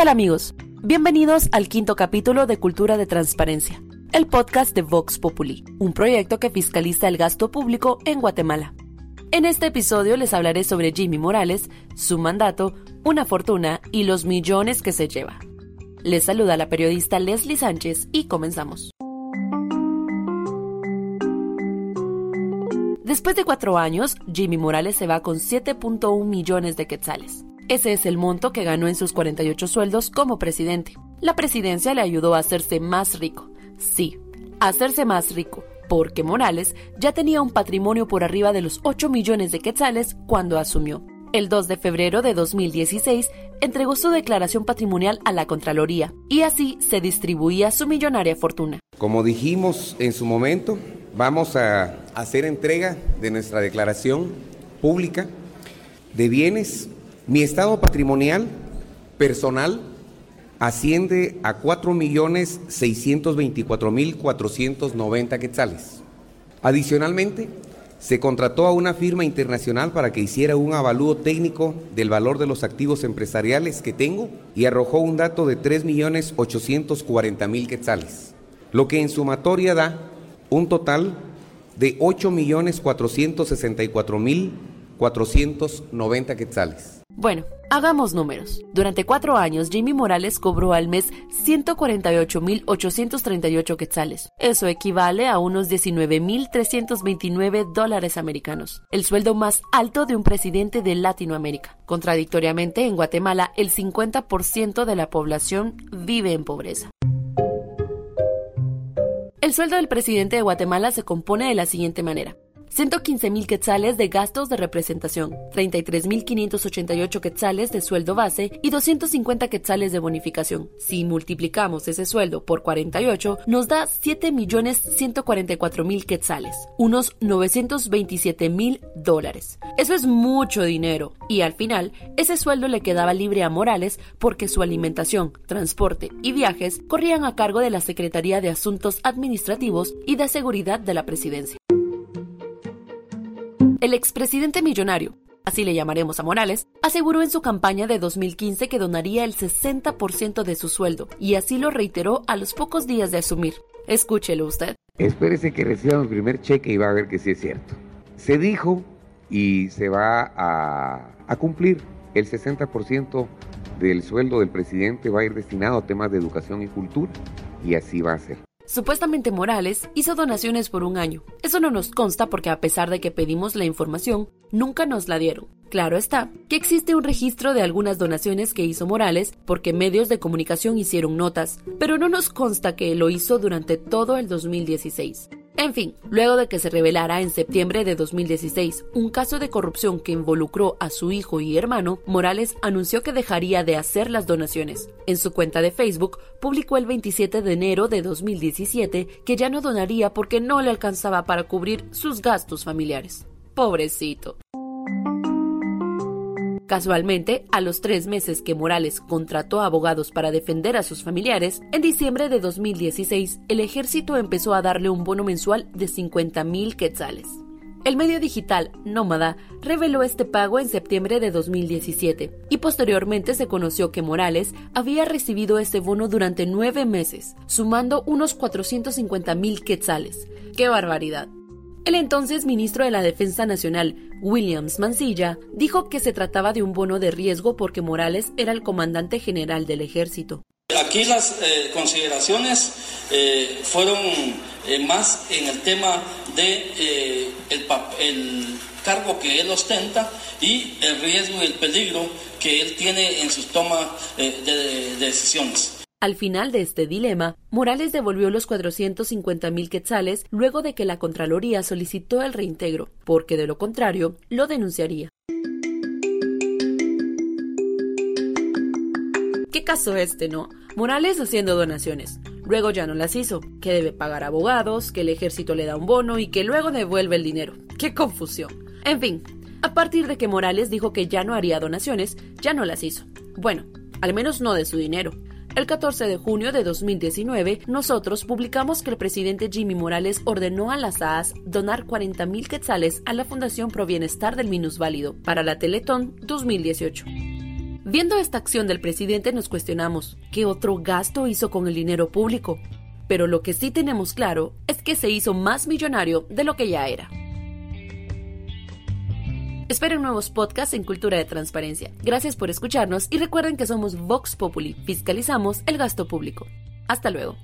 tal amigos? Bienvenidos al quinto capítulo de Cultura de Transparencia, el podcast de Vox Populi, un proyecto que fiscaliza el gasto público en Guatemala. En este episodio les hablaré sobre Jimmy Morales, su mandato, una fortuna y los millones que se lleva. Les saluda la periodista Leslie Sánchez y comenzamos. Después de cuatro años, Jimmy Morales se va con 7.1 millones de quetzales. Ese es el monto que ganó en sus 48 sueldos como presidente. La presidencia le ayudó a hacerse más rico. Sí, hacerse más rico, porque Morales ya tenía un patrimonio por arriba de los 8 millones de quetzales cuando asumió. El 2 de febrero de 2016 entregó su declaración patrimonial a la Contraloría y así se distribuía su millonaria fortuna. Como dijimos en su momento, vamos a hacer entrega de nuestra declaración pública de bienes. Mi estado patrimonial personal asciende a 4.624.490 quetzales. Adicionalmente, se contrató a una firma internacional para que hiciera un avalúo técnico del valor de los activos empresariales que tengo y arrojó un dato de 3.840.000 quetzales, lo que en sumatoria da un total de 8.464.490 quetzales. Bueno, hagamos números. Durante cuatro años, Jimmy Morales cobró al mes 148.838 quetzales. Eso equivale a unos 19.329 dólares americanos, el sueldo más alto de un presidente de Latinoamérica. Contradictoriamente, en Guatemala, el 50% de la población vive en pobreza. El sueldo del presidente de Guatemala se compone de la siguiente manera. 115 mil quetzales de gastos de representación, 33 mil 588 quetzales de sueldo base y 250 quetzales de bonificación. Si multiplicamos ese sueldo por 48, nos da 7 millones 144 mil quetzales, unos 927 mil dólares. Eso es mucho dinero y al final ese sueldo le quedaba libre a Morales porque su alimentación, transporte y viajes corrían a cargo de la Secretaría de Asuntos Administrativos y de Seguridad de la Presidencia. El expresidente millonario, así le llamaremos a Morales, aseguró en su campaña de 2015 que donaría el 60% de su sueldo y así lo reiteró a los pocos días de asumir. Escúchelo usted. Espérese que reciba mi primer cheque y va a ver que sí es cierto. Se dijo y se va a, a cumplir el 60% del sueldo del presidente va a ir destinado a temas de educación y cultura y así va a ser. Supuestamente Morales hizo donaciones por un año. Eso no nos consta porque a pesar de que pedimos la información, nunca nos la dieron. Claro está que existe un registro de algunas donaciones que hizo Morales porque medios de comunicación hicieron notas, pero no nos consta que lo hizo durante todo el 2016. En fin, luego de que se revelara en septiembre de 2016 un caso de corrupción que involucró a su hijo y hermano, Morales anunció que dejaría de hacer las donaciones. En su cuenta de Facebook publicó el 27 de enero de 2017 que ya no donaría porque no le alcanzaba para cubrir sus gastos familiares. Pobrecito. Casualmente, a los tres meses que Morales contrató abogados para defender a sus familiares, en diciembre de 2016, el ejército empezó a darle un bono mensual de 50 mil quetzales. El medio digital Nómada reveló este pago en septiembre de 2017 y posteriormente se conoció que Morales había recibido ese bono durante nueve meses, sumando unos 450 mil quetzales. ¡Qué barbaridad! El entonces ministro de la Defensa Nacional, Williams Mancilla, dijo que se trataba de un bono de riesgo porque Morales era el comandante general del ejército. Aquí las eh, consideraciones eh, fueron eh, más en el tema de el, cargo que él ostenta y el riesgo y el peligro que él tiene en sus tomas de decisiones. Al final de este dilema, Morales devolvió los 450 mil quetzales luego de que la Contraloría solicitó el reintegro, porque de lo contrario lo denunciaría. ¿Qué caso este, no? Morales haciendo donaciones. Luego ya no las hizo, que debe pagar abogados, que el ejército le da un bono y que luego devuelve el dinero. ¡Qué confusión! En fin, a partir de que Morales dijo que ya no haría donaciones, ya no las hizo. Bueno, al menos no de su dinero. El 14 de junio de 2019, nosotros publicamos que el presidente Jimmy Morales ordenó a las AAS donar 40 mil quetzales a la Fundación Pro Bienestar del Minusválido para la Teletón 2018. Viendo esta acción del presidente nos cuestionamos, ¿qué otro gasto hizo con el dinero público? Pero lo que sí tenemos claro es que se hizo más millonario de lo que ya era. Esperen nuevos podcasts en Cultura de Transparencia. Gracias por escucharnos y recuerden que somos Vox Populi, fiscalizamos el gasto público. Hasta luego.